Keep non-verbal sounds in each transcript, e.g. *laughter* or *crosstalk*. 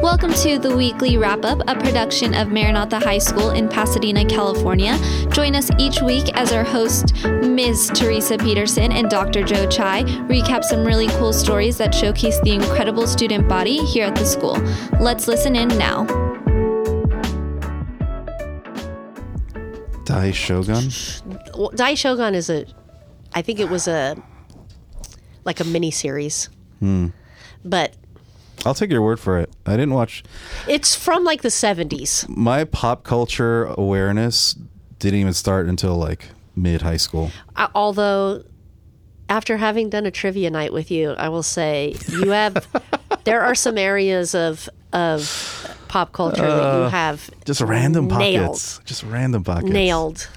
Welcome to the weekly wrap up, a production of Maranatha High School in Pasadena, California. Join us each week as our host, Ms. Teresa Petersen and Dr. Joe Chai, recap some really cool stories that showcase the incredible student body here at the school. Let's listen in now. Dai Shogun? Well, Dai Shogun is a, I think it was a, like a mini series. Hmm. But I'll take your word for it. I didn't watch it's from like the 70s. my pop culture awareness didn't even start until like mid high school. Uh, although, after having done a trivia night with you, I will say you have, *laughs* there are some areas of, of pop culture that you have Just random Nailed. pockets. Just random pockets. nailed.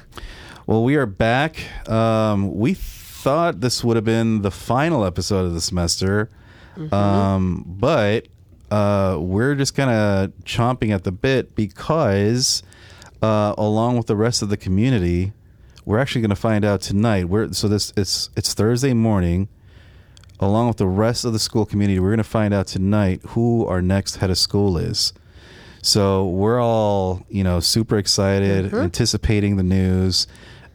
Well, we are back. Um, we thought this would have been the final episode of the semester, um, but uh, we're just kind of chomping at the bit because, uh, along with the rest of the community, we're actually going to find out tonight. We're so this it's it's Thursday morning. Along with the rest of the school community, we're going to find out tonight who our next head of school is. So we're all, you know, super excited, anticipating the news.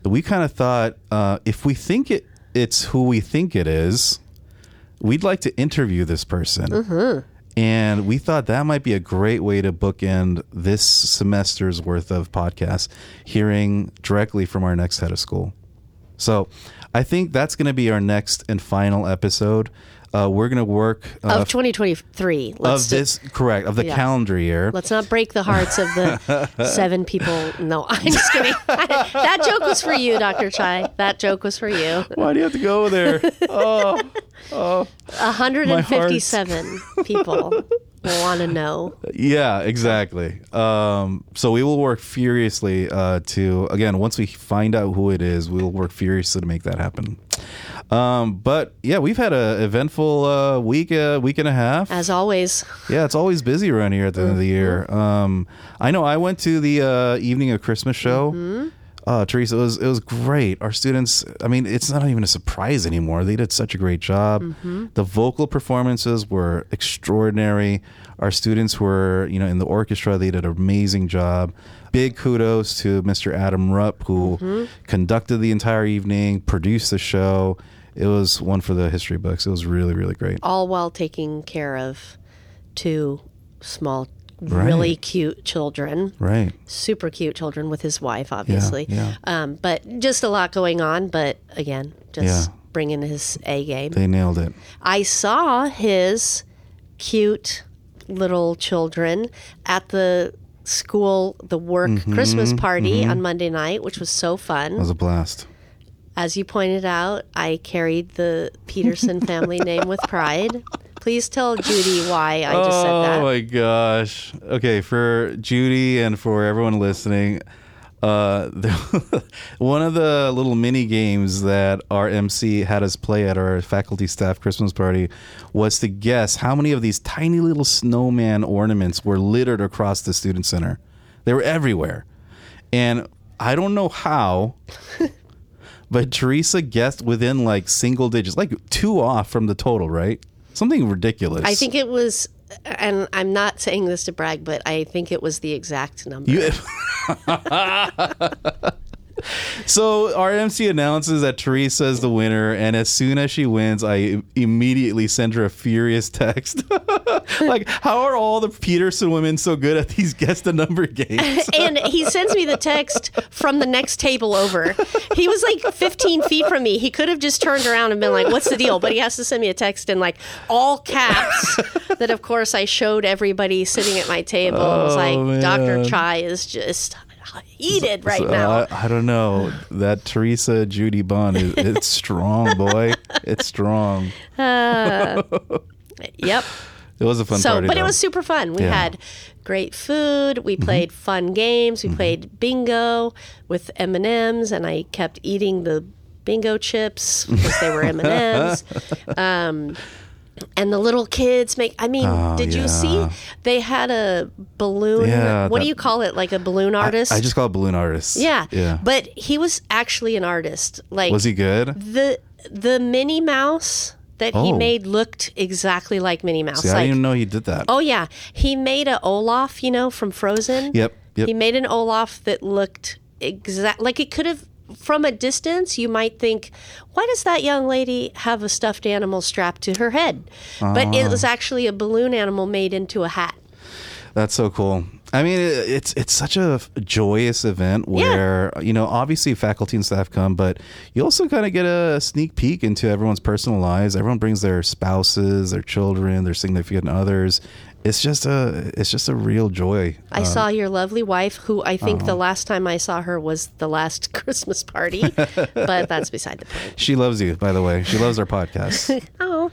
We kind of thought uh, if we think it, it's who we think it is, we'd like to interview this person. And we thought that might be a great way to bookend this semester's worth of podcasts, hearing directly from our next head of school. So I think that's going to be our next and final episode. Uh, we're going to work uh, Of 2023. Let's of this correct of the Yeah. calendar year. Let's not break the hearts of the *laughs* seven people. No, *laughs* I'm just kidding. *laughs* that joke was for you, Dr. Chai. That joke was for you. Why do you have to go there? Oh, 157 people *laughs* want to know. yeah, exactly. Um, so we will work furiously uh, to again once we find out who it is, we'll work furiously to make that happen. Um, but yeah, we've had a eventful uh, week, uh, week and a half. As always, Yeah, it's always busy around here at the end of the year. Um, I know I went to the uh, evening of Christmas show. Uh, Teresa, it was it was great. Our students, I mean, it's not even a surprise anymore. They did such a great job. The vocal performances were extraordinary. Our students were, you know, in the orchestra. They did an amazing job. Big kudos to Mr. Adam Rupp, who conducted the entire evening, produced the show. It was one for the history books. It was really, really great. all while taking care of two small, really cute children. Right. Super cute children with his wife, obviously. yeah. Um, but just a lot going on. But again, just Yeah. bringing his A game. They nailed it. I saw his cute little children at the school, the work Mm-hmm, Christmas party on Monday night, which was so fun. It was a blast. As you pointed out, I carried the Petersen family name with pride. Please tell Judy *laughs* why I just said that. oh my gosh. Okay, for Judy and for everyone listening, uh, *laughs* the- one of the little mini games that our MC had us play at our faculty staff Christmas party was to guess how many of these tiny little snowman ornaments were littered across the student center. They were everywhere. And I don't know how, *laughs* but Teresa guessed within like single digits, like two off from the total, right? Something ridiculous. I think it was, and I'm not saying this to brag, but I think it was the exact number. You, *laughs* so RMC announces that Teresa is the winner, and as soon as she wins, I immediately send her a furious text. *laughs* like, how are all the Petersen women so good at these guess the number games? *laughs* and he sends me the text from the next table over. He was like 15 feet from me. He could have just turned around and been like, "What's the deal?" But he has to send me a text in like all caps. that of course I showed everybody sitting at my table. I was Oh, like, "Dr. man. Chai is just heated right So, now." I, I don't know. That Teresa Judy Bond is it's *laughs* strong, boy. It's strong. yep. It was a fun So, party. but it was super fun. We Yeah. had great food. We Mm-hmm. played fun games. We played bingo with M and M's, and I kept eating the bingo chips because they were M and M's. *laughs* Um, and the little kids make. I mean, Oh, did you see? They had a balloon. Yeah, what that- do you call it? Like a balloon artist? I just call it balloon artist. yeah, Yeah. But he was actually an artist. Like was he good? the the Minnie Mouse that he Oh. made looked exactly like Minnie Mouse. See, I didn't even know he did that. oh yeah, he made a Olaf, you know, from Frozen. Yep, yep. He made an Olaf that looked exact like it could have. From a distance, you might think, why does that young lady have a stuffed animal strapped to her head? But Ah. it was actually a balloon animal made into a hat. That's so cool. I mean, it's it's such a joyous event where you know obviously faculty and staff come, but you also kind of get a sneak peek into everyone's personal lives. Everyone brings their spouses, their children, their significant others. It's just a it's just a real joy. I saw your lovely wife, who I think Uh-huh. the last time I saw her was the last *laughs* Christmas party, *laughs* but that's beside the point. She loves you, by the way. She loves our podcast, *laughs* Oh,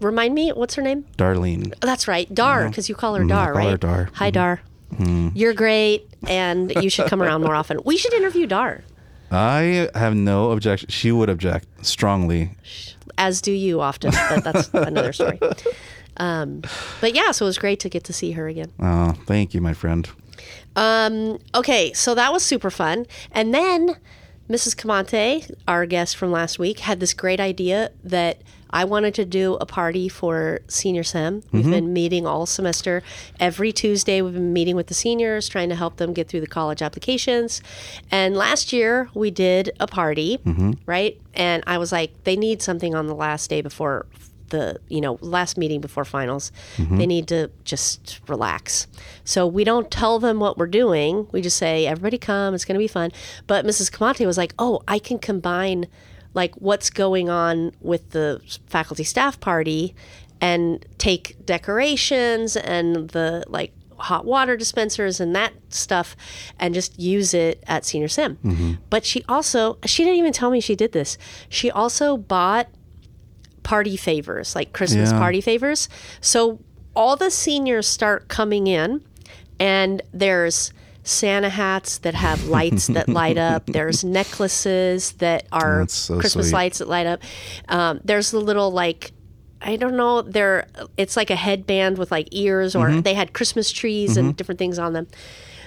remind me, what's her name? Darlene. Oh, that's right, Dar, because you call her Mhm, I Dar, call her right? Dar. Hi, Dar. You're great, and you should come around more often. We should interview Dar, I have no objection. She would object strongly. as do you often, but that's *laughs* another story. Um, but yeah, so it was great to get to see her again. Oh, thank you, my friend. Um, okay, so that was super fun. And then Mrs. Camonte, our guest from last week, had this great idea that I wanted to do a party for Senior Sem. We've mm-hmm. been meeting all semester. Every Tuesday, we've been meeting with the seniors, trying to help them get through the college applications. And last year, we did a party, mm-hmm. right? And I was like, they need something on the last day before the you know last meeting before finals mm-hmm. they need to just relax so we don't tell them what we're doing we just say everybody come it's going to be fun but mrs kamate was like oh i can combine like what's going on with the faculty staff party and take decorations and the like hot water dispensers and that stuff and just use it at senior sem mm-hmm. but she also she didn't even tell me she did this she also bought party favors, like Christmas Yeah. party favors. So all the seniors start coming in, and there's Santa hats that have lights that light up. *laughs* There's necklaces that are so Christmas sweet. lights that light up. Um, there's the little like. I don't know. They're it's like a headband with like ears, or they had Christmas trees and different things on them.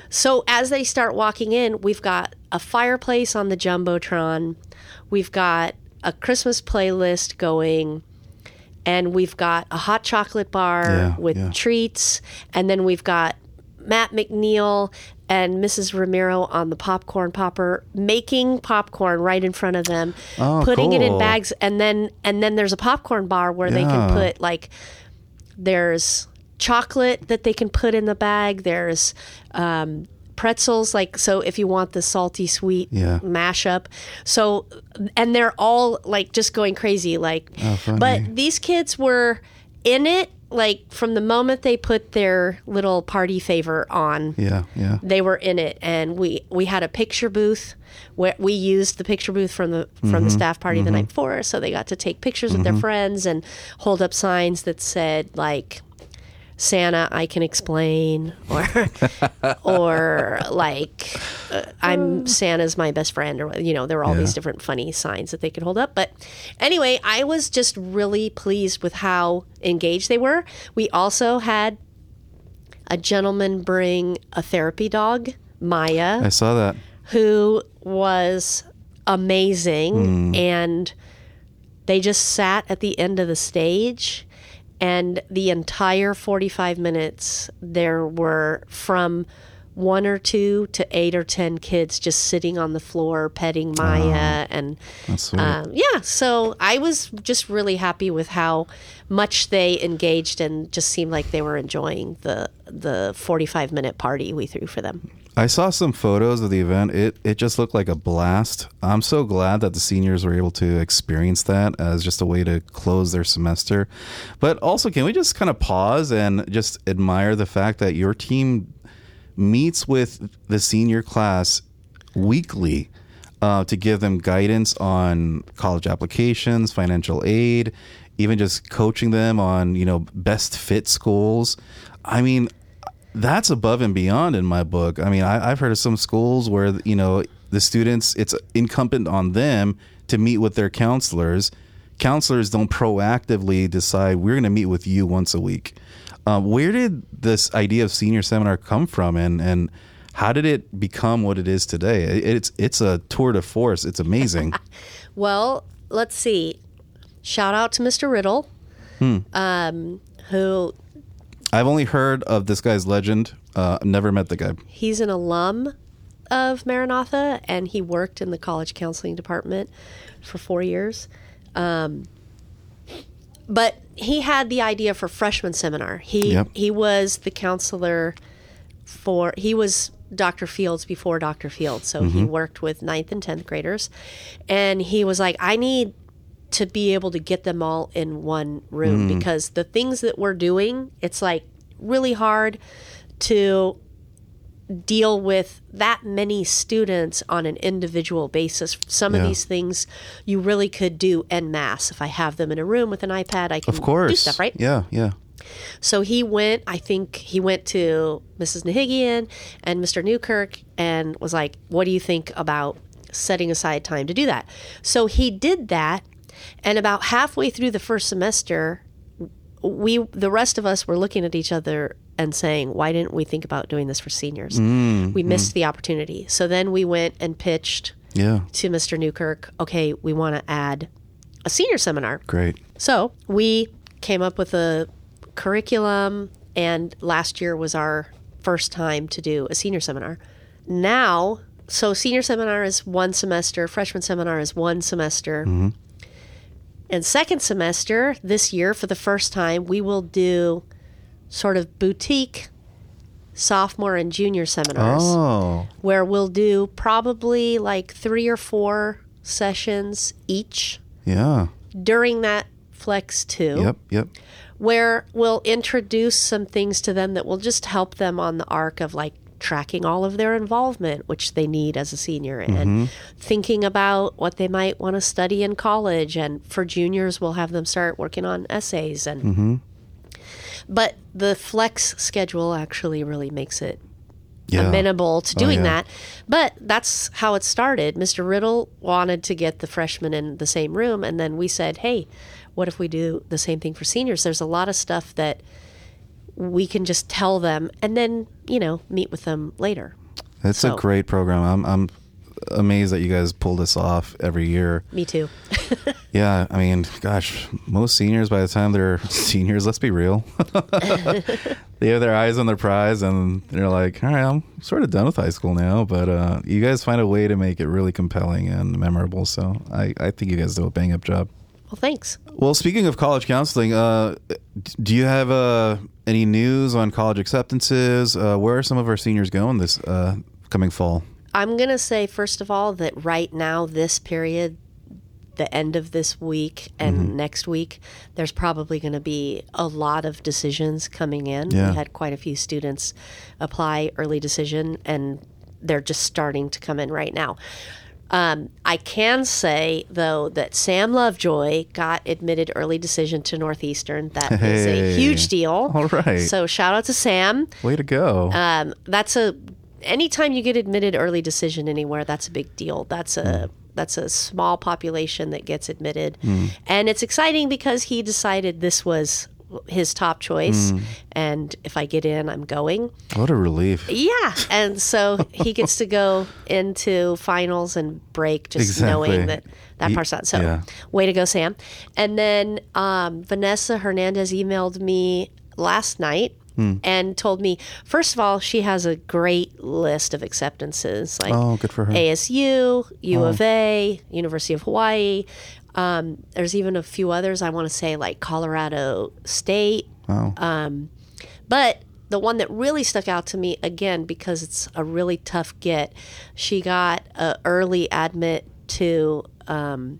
So as they start walking in, we've got a fireplace on the jumbotron. We've got a Christmas playlist going, and we've got a hot chocolate bar Yeah, with yeah. treats, and then we've got Matt McNeil and Mrs. Ramiro on the popcorn popper making popcorn right in front of them, Oh, putting it in bags, and then and then there's a popcorn bar where they can put like there's chocolate that they can put in the bag. There's um, pretzels, like so if you want the salty sweet Yeah. mashup. So and they're all like just going crazy, like. Oh, but these kids were in it like from the moment they put their little party favor on Yeah, yeah. they were in it and we we had a picture booth where we used the picture booth from the from Mm-hmm. the staff party the night before so they got to take pictures with their friends and hold up signs that said like Santa I can explain or *laughs* or like uh, I'm Santa's my best friend or you know there were all these different funny signs that they could hold up but anyway I was just really pleased with how engaged they were we also had a gentleman bring a therapy dog, Maya, I saw that. who was amazing. And they just sat at the end of the stage. And the entire 45 minutes, there were from one or two to eight or 10 kids just sitting on the floor petting Maya. and um, yeah, so I was just really happy with how much they engaged and just seemed like they were enjoying the the 45 minute party we threw for them. I saw some photos of the event. It it just looked like a blast. I'm so glad that the seniors were able to experience that as just a way to close their semester. But also, can we just kind of pause and just admire the fact that your team meets with the senior class weekly uh, to give them guidance on college applications, financial aid, even just coaching them on you know best fit schools. I mean, that's above and beyond in my book. I mean, I, I've heard of some schools where you know the students it's incumbent on them to meet with their counselors. Counselors don't proactively decide we're going to meet with you once a week. Um, where did this idea of senior seminar come from, and and how did it become what it is today? It- It's it's a tour de force. It's amazing. *laughs* Well, let's see. shout out to Mr. Riddle, Hmm. um, who I've only heard of this guy's legend. Uh, never met the guy. he's an alum of Maranatha, and he worked in the college counseling department for four years. Um, but he had the idea for freshman seminar. He Yep. he was the counselor for he was Dr. Fields before Dr. Fields, so he mm-hmm. worked with ninth and tenth graders, and he was like, I need to be able to get them all in one room mm. because the things that we're doing, it's like really hard to deal with that many students on an individual basis. Some of these things you really could do en masse. If I have them in a room with an iPad, I can Of course. do stuff, right? Yeah, yeah. So he went, I think he went to Mrs. Nahigian and Mr. Newkirk and was like, What do you think about setting aside time to do that? So he did that. And about halfway through the first semester, we, the rest of us were looking at each other and saying, Why didn't we think about doing this for seniors? Mm, we mm. missed the opportunity. So then we went and pitched Yeah. to Mr. Newkirk, Okay, we want to add a senior seminar. Great. So we came up with a curriculum, and last year was our first time to do a senior seminar. Now, so senior seminar is one semester, freshman seminar is one semester. Mm-hmm. And second semester, this year, for the first time, we will do sort of boutique sophomore and junior seminars Oh. where we'll do probably like three or four sessions each Yeah. during that flex 2 Yep, yep. where we'll introduce some things to them that will just help them on the arc of like tracking all of their involvement which they need as a senior and mm-hmm. thinking about what they might want to study in college and for juniors we'll have them start working on essays and mm-hmm. But the flex schedule actually really makes it Yeah. amenable to oh, doing yeah. that. But that's how it started. Mr. Riddle wanted to get the freshmen in the same room, and then we said, hey, what if we do the same thing for seniors? There's a lot of stuff that we can just tell them and then, you know, meet with them later. It's So- a great program. I'm I'm amazed that you guys pull this off every year. Me too. *laughs* Yeah, I mean, gosh, most seniors by the time they're *laughs* seniors, let's be real. *laughs* they have their eyes on their prize and they're like, all right, I'm sort of done with high school now. But uh, you guys find a way to make it really compelling and memorable. So I, I think you guys do a bang up job. Well, thanks. Well, speaking of college counseling, uh, do you have uh, any news on college acceptances? Uh, where are some of our seniors going this uh, coming fall? I'm going to say, first of all, that right now, this period, the end of this week and Mm-hmm. next week, there's probably going to be a lot of decisions coming in. Yeah. We had quite a few students apply early decision, and they're just starting to come in right now. Um, I can say, though, that Sam Lovejoy got admitted early decision to Northeastern. That is Hey. a huge deal. All right. So, shout out to Sam. Way to go. Um, that's a anytime you get admitted early decision anywhere, that's a big deal. That's a that's a small population that gets admitted, and it's exciting because he decided this was his top choice, and if I get in, I'm going. what a relief. Yeah, and so he gets to go into finals and break just Exactly. knowing that that part's not. So, yeah. way to go, Sam. And then um, Vanessa Hernandez emailed me last night Hmm. and told me, first of all, she has a great list of acceptances like Oh, good for her. ASU, U of A, University of Hawaii. Um, there's even a few others I want to say, like Colorado State. Wow. But the one that really stuck out to me again because it's a really tough get, she got a early admit to um,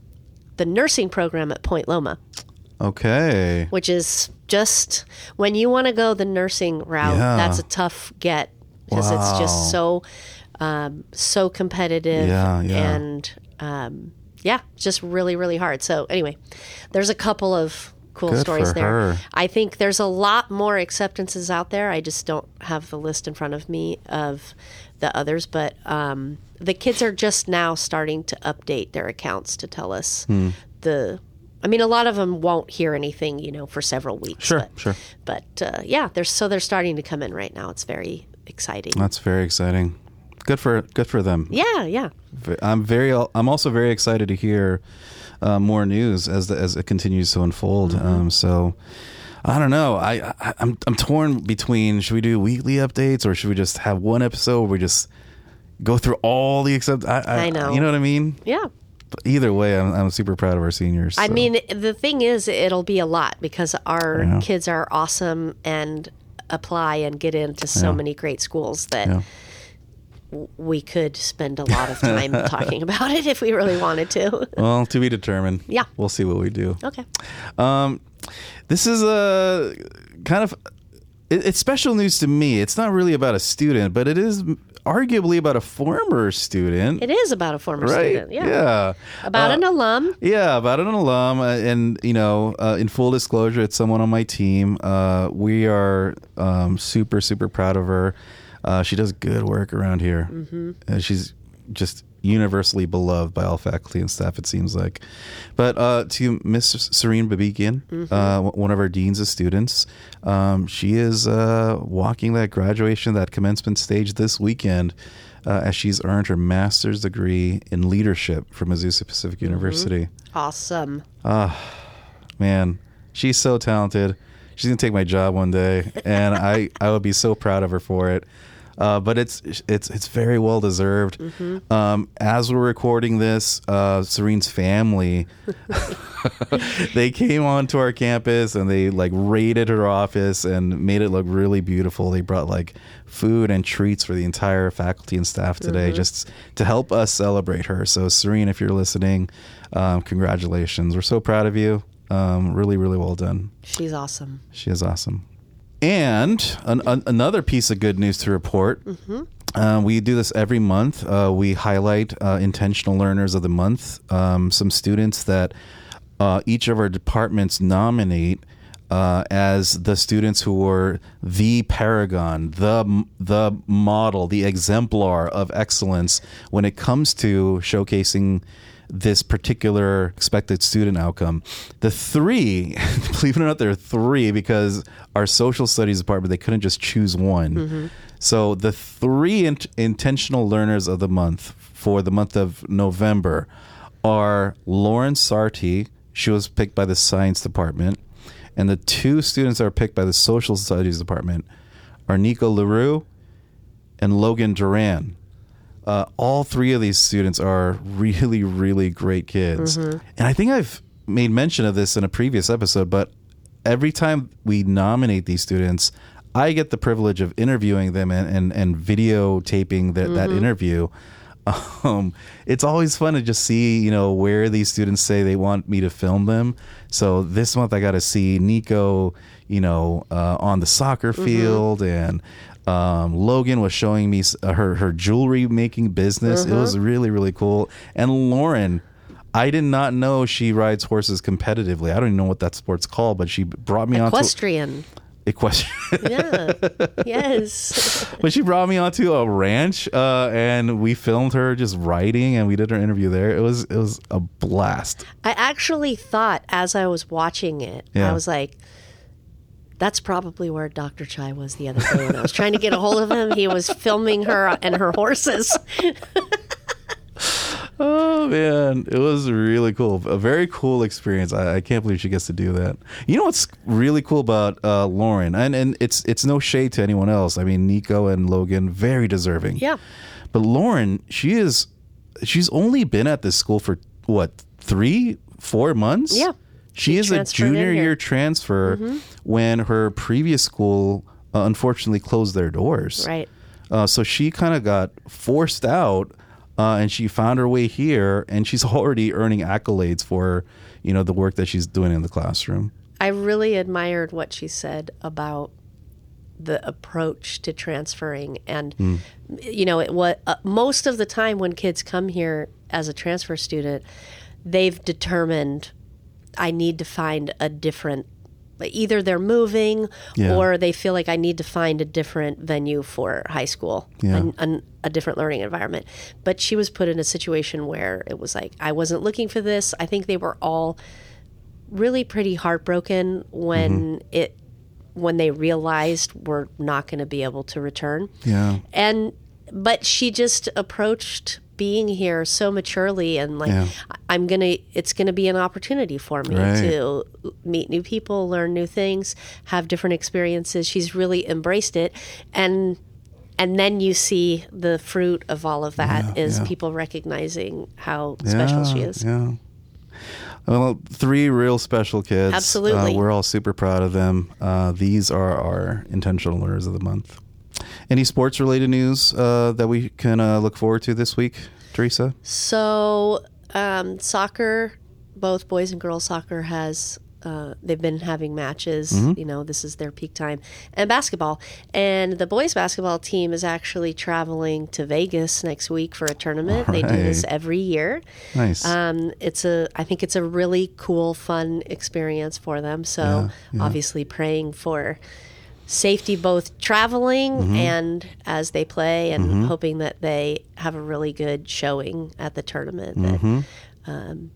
the nursing program at Point Loma, okay. which is just when you want to go the nursing route, Yeah. that's a tough get because it's just so um, so competitive Yeah, yeah. and um, yeah, just really really hard. So anyway, there's a couple of cool Good stories there. her. I think there's a lot more acceptances out there. I just don't have the list in front of me of the others, but um, the kids are just now starting to update their accounts to tell us Hmm. the. I mean, a lot of them won't hear anything, you know, for several weeks. Sure, but, sure. But uh, yeah, they're so they're starting to come in right now. It's very exciting. That's very exciting. Good for good for them. yeah, yeah. I'm very. I'm also very excited to hear uh, more news as the, as it continues to unfold. Mm-hmm. Um, so. I don't know. I, I I'm I'm torn between should we do weekly updates or should we just have one episode where we just go through all the except I, I, I know. you know what I mean. Yeah. Either way, I'm I'm super proud of our seniors. I mean, the thing is, it'll be a lot because our Yeah. kids are awesome and apply and get into so Yeah. many great schools that Yeah. we could spend a lot of time *laughs* talking about it if we really wanted to. *laughs* well, to be determined. Yeah. we'll see what we do. Okay. Um, this is a kind of it's special news to me. It's not really about a student, but it is arguably about a former student. It is about a former right? student. Yeah. yeah. About Uh, an alum. Yeah, about an alum, uh, and you know, uh, in full disclosure, it's someone on my team. Uh, we are um, super, super proud of her. Uh, she does good work around here. Mm-hmm. Uh, she's just universally beloved by all faculty and staff. It seems like. But uh, to Miss Serene Babikian, uh, one of our deans of students, um, she is uh, walking that graduation, that commencement stage this weekend. Uh, as she's earned her master's degree in leadership from Azusa Pacific University. Awesome. Man, she's so talented. She's gonna take my job one day, and I I would be so proud of her for it. Uh, but it's it's it's very well deserved. Um, as we're recording this, uh, Serene's family *laughs* they came onto our campus and they like raided her office and made it look really beautiful. They brought like food and treats for the entire faculty and staff today just to help us celebrate her. So, Serene, if you're listening, um, congratulations. We're so proud of you. Um, really, really well done. She's awesome. She is awesome. And an, an, another piece of good news to report. Uh, we do this every month. Uh, we highlight uh, intentional learners of the month, um, some students that uh, each of our departments nominate uh, as the students who were the paragon, the the model, the exemplar of excellence when it comes to showcasing this particular expected student outcome. The three, *laughs* believe it or not, there are three because our social studies department they couldn't just choose one. Mm-hmm. So the three int- intentional learners of the month for the month of November are Lauren Sarti. She was picked by the science department, and the two students that are picked by the social studies department are Nico LaRue and Logan Duran. Uh, all three of these students are really, really great kids. And I think I've made mention of this in a previous episode, but every time we nominate these students, I get the privilege of interviewing them and, and, and videotaping that that interview. *laughs* Um, it's always fun to just see, you know, where these students say they want me to film them. So this month I got to see Nico, you know, uh, on the soccer field, and um, Logan was showing me uh, her her jewelry making business. It was really really cool. And Lauren, I did not know she rides horses competitively. I don't even know what that sport's called, but she brought me on Equestrian. Equestrian. *laughs* Yeah. yes. *laughs* but she brought me onto a ranch, uh, and we filmed her just riding, and we did her interview there. It was it was a blast. I actually thought as I was watching it, Yeah. I was like, that's probably where Dr. Chai was the other day when I was trying to get a hold of him. He was filming her and her horses. *laughs* Oh man, it was really cool. A very cool experience. I, I can't believe she gets to do that. You know what's really cool about uh, Lauren, and and it's it's no shade to anyone else. I mean, Nico and Logan, very deserving. Yeah. But Lauren, she is, she's only been at this school for what three, four months. Yeah. She, She is a junior year transfer when her previous school uh, unfortunately closed their doors. Right. Uh, so she kind of got forced out, uh, and she found her way here, and she's *laughs* already earning accolades for you know the work that she's doing in the classroom. I really admired what she said about the approach to transferring and you know it what uh, most of the time when kids come here as a transfer student they've determined I need to find a different either they're moving Yeah. or they feel like I need to find a different venue for high school Yeah. an- an- a different learning environment but she was put in a situation where it was like I wasn't looking for this I think they were all really pretty heartbroken when mm-hmm. it when they realized we're not going to be able to return Yeah. and but she just approached being here so maturely and like Yeah. I'm gonna it's gonna be an opportunity for me Right. to meet new people, learn new things, have different experiences. She's really embraced it and and then you see the fruit of all of that is Yeah, yeah. people recognizing how special she is. Yeah. Well, three real special kids. Absolutely. Uh, we're all super proud of them. Uh, these are our intentional learners of the month. Any sports related news uh, that we can uh, look forward to this week, Teresa? So, um, soccer, both boys and girls soccer has. Uh, they've been having matches. Mm-hmm. You know, this is their peak time. And basketball. And the boys basketball team is actually traveling to Vegas next week for a tournament. They do this every year. Nice. Um, it's a, I think it's a really cool, fun experience for them. So obviously praying for safety, both traveling Mm-hmm. and as they play, and hoping that they have a really good showing at the tournament. That, Mm-hmm. um,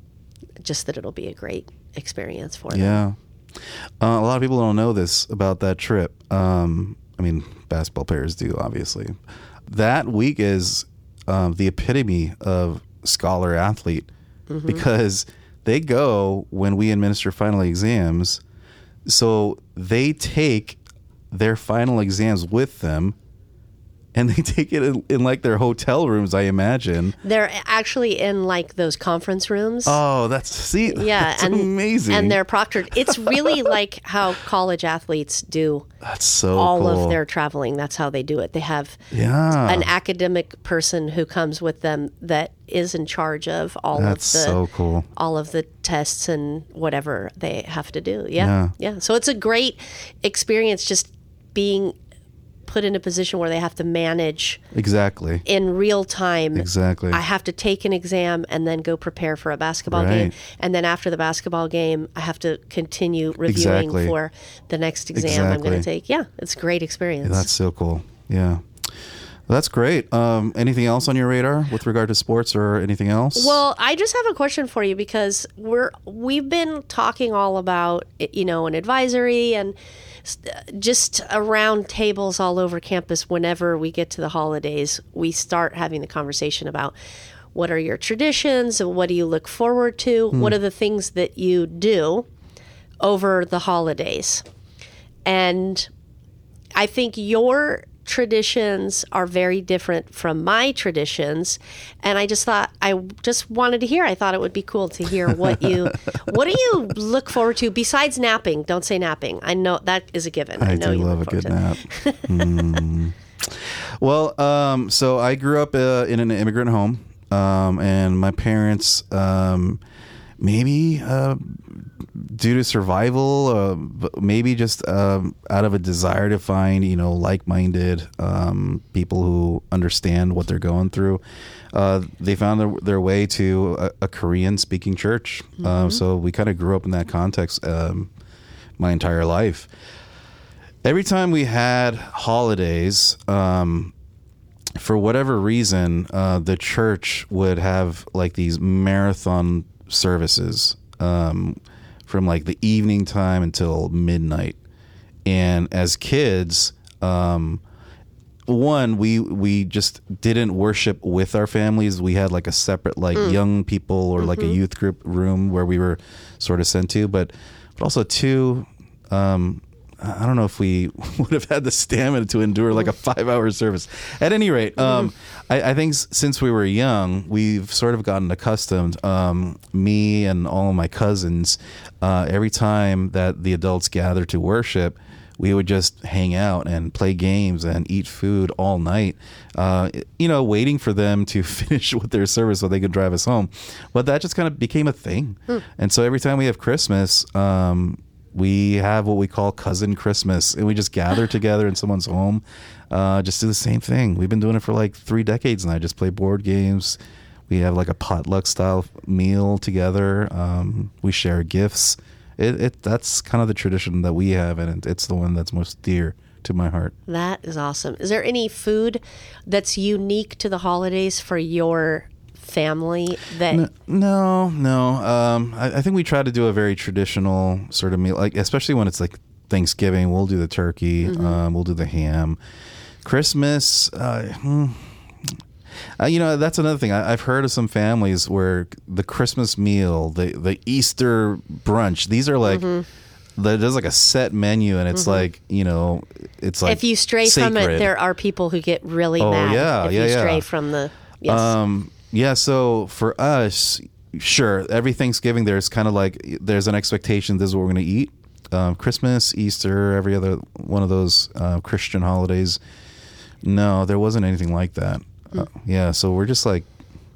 just that it'll be a great experience for them. Yeah. Uh, a lot of people don't know this about that trip. Um, I mean, basketball players do, obviously. That week is um, the epitome of scholar athlete because they go when we administer final exams. So they take their final exams with them and they *laughs* take it in, in like their hotel rooms, I imagine. They're actually in like those conference rooms. Oh, that's see, yeah, *laughs* that's and amazing. And they're proctored. It's really *laughs* like how college athletes do that's so all cool. of their traveling. That's how they do it. They have yeah. an academic person who comes with them that is in charge of all That's of the so cool. all of the tests and whatever they have to do. Yeah, Yeah. yeah. So it's a great experience just being put in a position where they have to manage Exactly. in real time. Exactly. I have to take an exam and then go prepare for a basketball game. And then after the basketball game, I have to continue reviewing Exactly. for the next exam I'm going to take. Yeah, it's a great experience. That's so cool. Yeah. That's great. Um, anything else on your radar with regard to sports or anything else? Well, I just have a question for you because we're we've been talking all about you know an advisory and just around tables all over campus. Whenever we get to the holidays, we start having the conversation about what are your traditions and what do you look forward to. Hmm. What are the things that you do over the holidays? And I think your traditions are very different from my traditions. And I just thought I just wanted to hear. I thought it would be cool to hear what you *laughs* what do you look forward to besides napping? Don't say napping. I know that is a given. I, I know do you love a good nap. *laughs* Mm. Well, um, so I grew up uh, in an immigrant home, um, and my parents, um, maybe uh, due to survival, uh, maybe just um, out of a desire to find, you know, like-minded um, people who understand what they're going through, uh, they found their, their way to a, a Korean-speaking church. Uh, so we kind of grew up in that context um, my entire life every time we had holidays, um, for whatever reason, uh, the church would have like these marathon services um, from like the evening time until midnight. And as kids, um, one we we just didn't worship with our families. We had like a separate like young people or like a youth group room where we were sort of sent to. But but also two um I don't know if we *laughs* would have had the stamina to endure like a five hour service. At any rate, um, I, I think since we were young, we've sort of gotten accustomed, um, me and all of my cousins, uh, every time that the adults gather to worship, we would just hang out and play games and eat food all night, uh, you know, waiting for them to *laughs* finish with their service so they could drive us home. But that just kind of became a thing. And so every time we have Christmas, um, we have what we call cousin Christmas, and we just gather *sighs* together in someone's home, uh, just do the same thing. We've been doing it for like three decades now. Just play board games. We have like a potluck style meal together. Um, we share gifts. It, it that's kind of the tradition that we have, and it's the one that's most dear to my heart. That is awesome. Is there any food that's unique to the holidays for your family that No, no. Um, I, I think we try to do a very traditional sort of meal, like especially when it's like Thanksgiving. We'll do the turkey. Um, we'll do the ham. Christmas. Uh, hmm, Uh, you know, that's another thing. I, I've heard of some families where the Christmas meal, the the Easter brunch, these are like. Mm-hmm. There's like a set menu, and it's like you know, it's like if you stray from it, there are people who get really Oh, mad yeah, if yeah, you yeah. stray from the. Yes. Um, yeah. So for us, sure, every Thanksgiving there's kind of like there's an expectation. This is what we're going to eat. Um, Christmas, Easter, every other one of those uh, Christian holidays. No, there wasn't anything like that. Hmm. Uh, yeah. So we're just like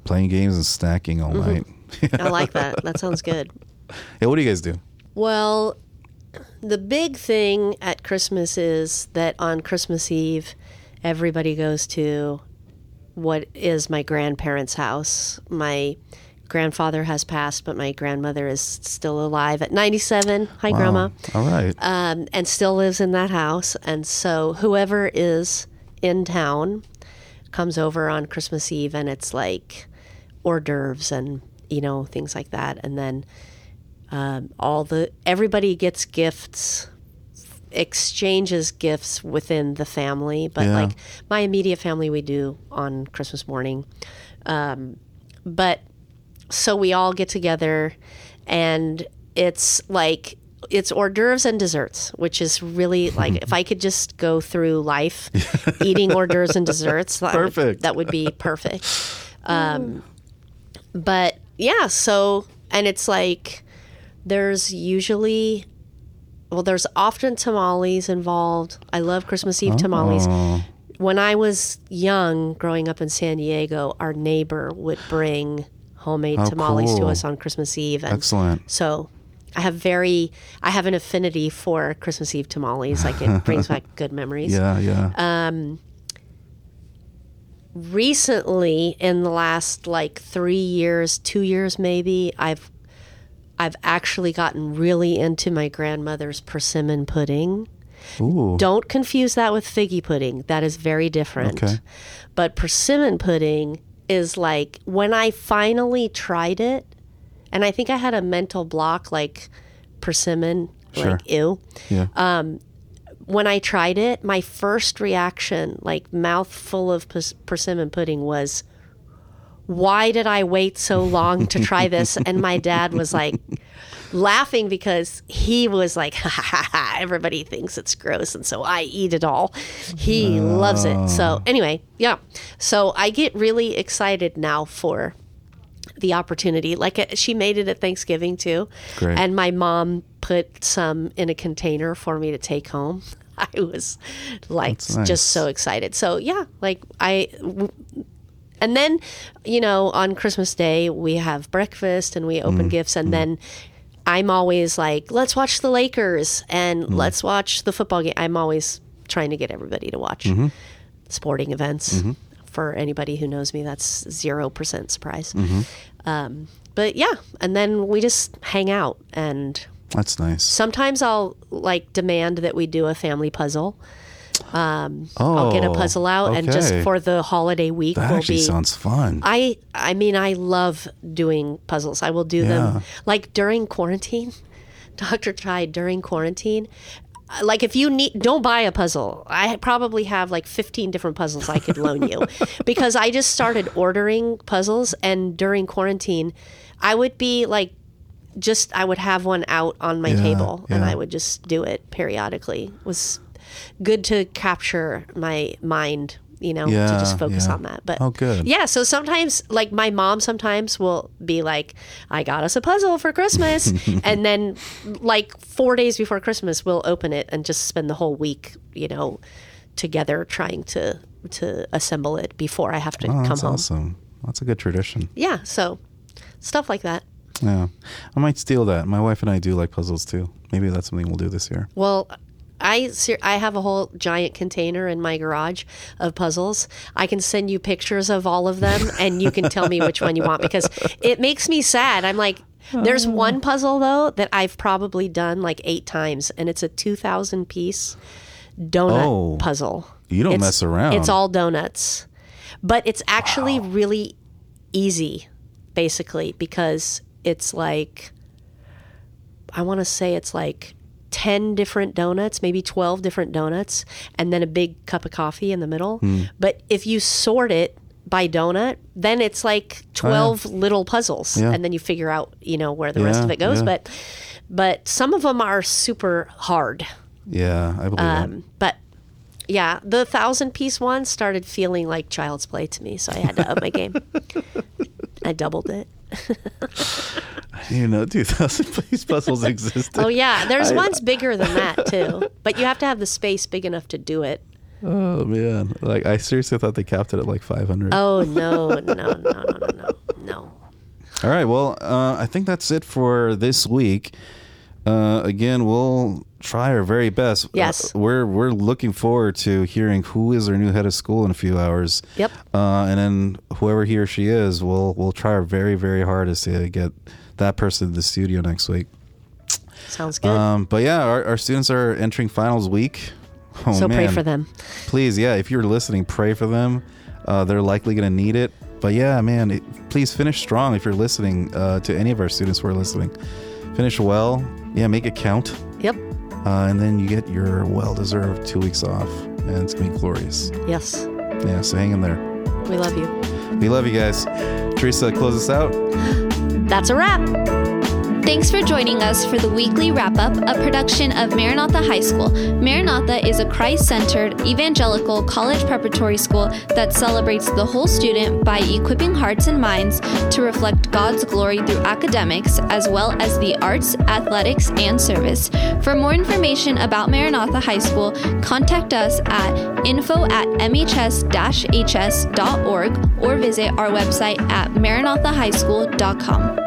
playing games and snacking all Mm-hmm. night. *laughs* I like that. That sounds good. hey, what do you guys do? Well, the big thing at Christmas is that on Christmas Eve, everybody goes to what is my grandparents' house. My grandfather has passed, but my grandmother is still alive at 97. Hi, Grandma. All right. Um, and still lives in that house. And so whoever is in town comes over on Christmas Eve, and it's like hors d'oeuvres and you know things like that. And then um, all the everybody gets gifts, exchanges gifts within the family. But Yeah. like my immediate family, we do on Christmas morning. Um, but so we all get together and it's like it's hors d'oeuvres and desserts which is really like if i could just go through life *laughs* eating hors d'oeuvres and desserts that would- Perfect. that would be perfect *laughs* um, but yeah so and it's like there's usually well there's often tamales involved i love christmas eve tamales Oh, when I was young, growing up in San Diego, our neighbor would bring homemade How tamales to us on Christmas Eve. And excellent. So I have very, I have an affinity for Christmas Eve tamales. Like it brings back *laughs* good memories. Yeah, yeah. Uh, Recently, in the last like three years, two years maybe, I've, I've actually gotten really into my grandmother's persimmon pudding. Ooh. Don't confuse that with figgy pudding. That is very different. Okay. But persimmon pudding is like when I finally tried it, and I think I had a mental block like persimmon, Sure. like ew. Yeah. uh, When I tried it, my first reaction, like mouth full of pers- persimmon pudding, was, "Why did I wait so long to try this?" *laughs* and my dad was like laughing because he was like, ha, ha, ha, everybody thinks it's gross, and so I eat it all. He loves it. So anyway, yeah. So I get really excited now for the opportunity. Like uh, she made it at Thanksgiving too, Great. and my mom put some in a container for me to take home. *laughs* I was like nice. just so excited. So yeah, like I. w- And then, you know, on Christmas Day, we have breakfast and we Mm, open gifts. And then I'm always like, let's watch the Lakers and Mm. let's watch the football game. I'm always trying to get everybody to watch sporting events. For anybody who knows me, that's 0% surprise. Um, but yeah, and then we just hang out. And That's nice. sometimes I'll like demand that we do a family puzzle. Oh, I'll get a puzzle out, and just for the holiday week, that will actually be sounds fun. I I mean I love doing puzzles. I will do Yeah. them like during quarantine. *laughs* Dr. Chai during quarantine. uh, Like if you need don't buy a puzzle. I probably have like 15 different puzzles I could loan you *laughs* because I just started ordering puzzles and during quarantine I would be like just I would have one out on my Yeah, table and. I would just do it periodically. It was good to capture my mind, you know, to just focus yeah. on that. But Oh, good. yeah, so sometimes, like my mom, sometimes will be like, "I got us a puzzle for Christmas," *laughs* and then, like four days before Christmas, we'll open it and just spend the whole week, you know, together trying to to assemble it before I have to Oh, come that's home. awesome. That's a good tradition. Yeah, so stuff like that. Yeah. I might steal that. My wife and I do like puzzles too. Maybe that's something we'll do this year. Well, I I have a whole giant container in my garage of puzzles. I can send you pictures of all of them, and you can tell me which one you want because it makes me sad. I'm like, there's one puzzle though that I've probably done like eight times, and it's a 2,000 piece donut Oh. puzzle. You don't It's- mess around. It's all donuts, but it's actually really easy, basically, because it's like I want to say it's like 10 different donuts, maybe 12 different donuts, and then a big cup of coffee in the middle. Hmm. But if you sort it by donut, then it's like 12 little puzzles. Yeah. And then you figure out, you know, where the rest of it goes. yeah. But, but some of them are super hard. Yeah, I believe that. Um, but yeah, the thousand piece one started feeling like child's play to me. So I had to up my game. *laughs* I doubled it. You know, *laughs* 2,000 piece puzzles *laughs* existed. Oh yeah, there's ones bigger than that too. But you have to have the space big enough to do it. Oh, man. Like, I seriously thought they capped it at like 500. Oh no, no, no, no, no, no, no. All right. Well, uh, I think that's it for this week. Uh, again, we'll try our very best. Yes. Uh, we're we're looking forward to hearing who is our new head of school in a few hours. Yep. Uh, and then whoever he or she is, we'll we'll try our very very hardest to get that person to the studio next week. Sounds good. Um, but yeah, our, our students are entering finals week. Oh, so pray for them. Please, yeah, if you're listening, pray for them. Uh, they're likely going to need it. But yeah, man, it, please finish strong if you're listening uh, to any of our students who are listening. Finish well. Yeah, make it count. Yep. Uh, and then you get your well deserved two weeks off. And it's going to be glorious. Yes. Yeah, so hang in there. We love you. We love you guys. Teresa, close us out. That's a wrap. Thanks for joining us for the weekly wrap up, a production of Maranatha High School. Maranatha is a Christ centered evangelical college preparatory school that celebrates the whole student by equipping hearts and minds to reflect God's glory through academics as well as the arts, athletics, and service. For more information about Maranatha High School, contact us at info at mhs hs.org or visit our website at maranathahighschool.com.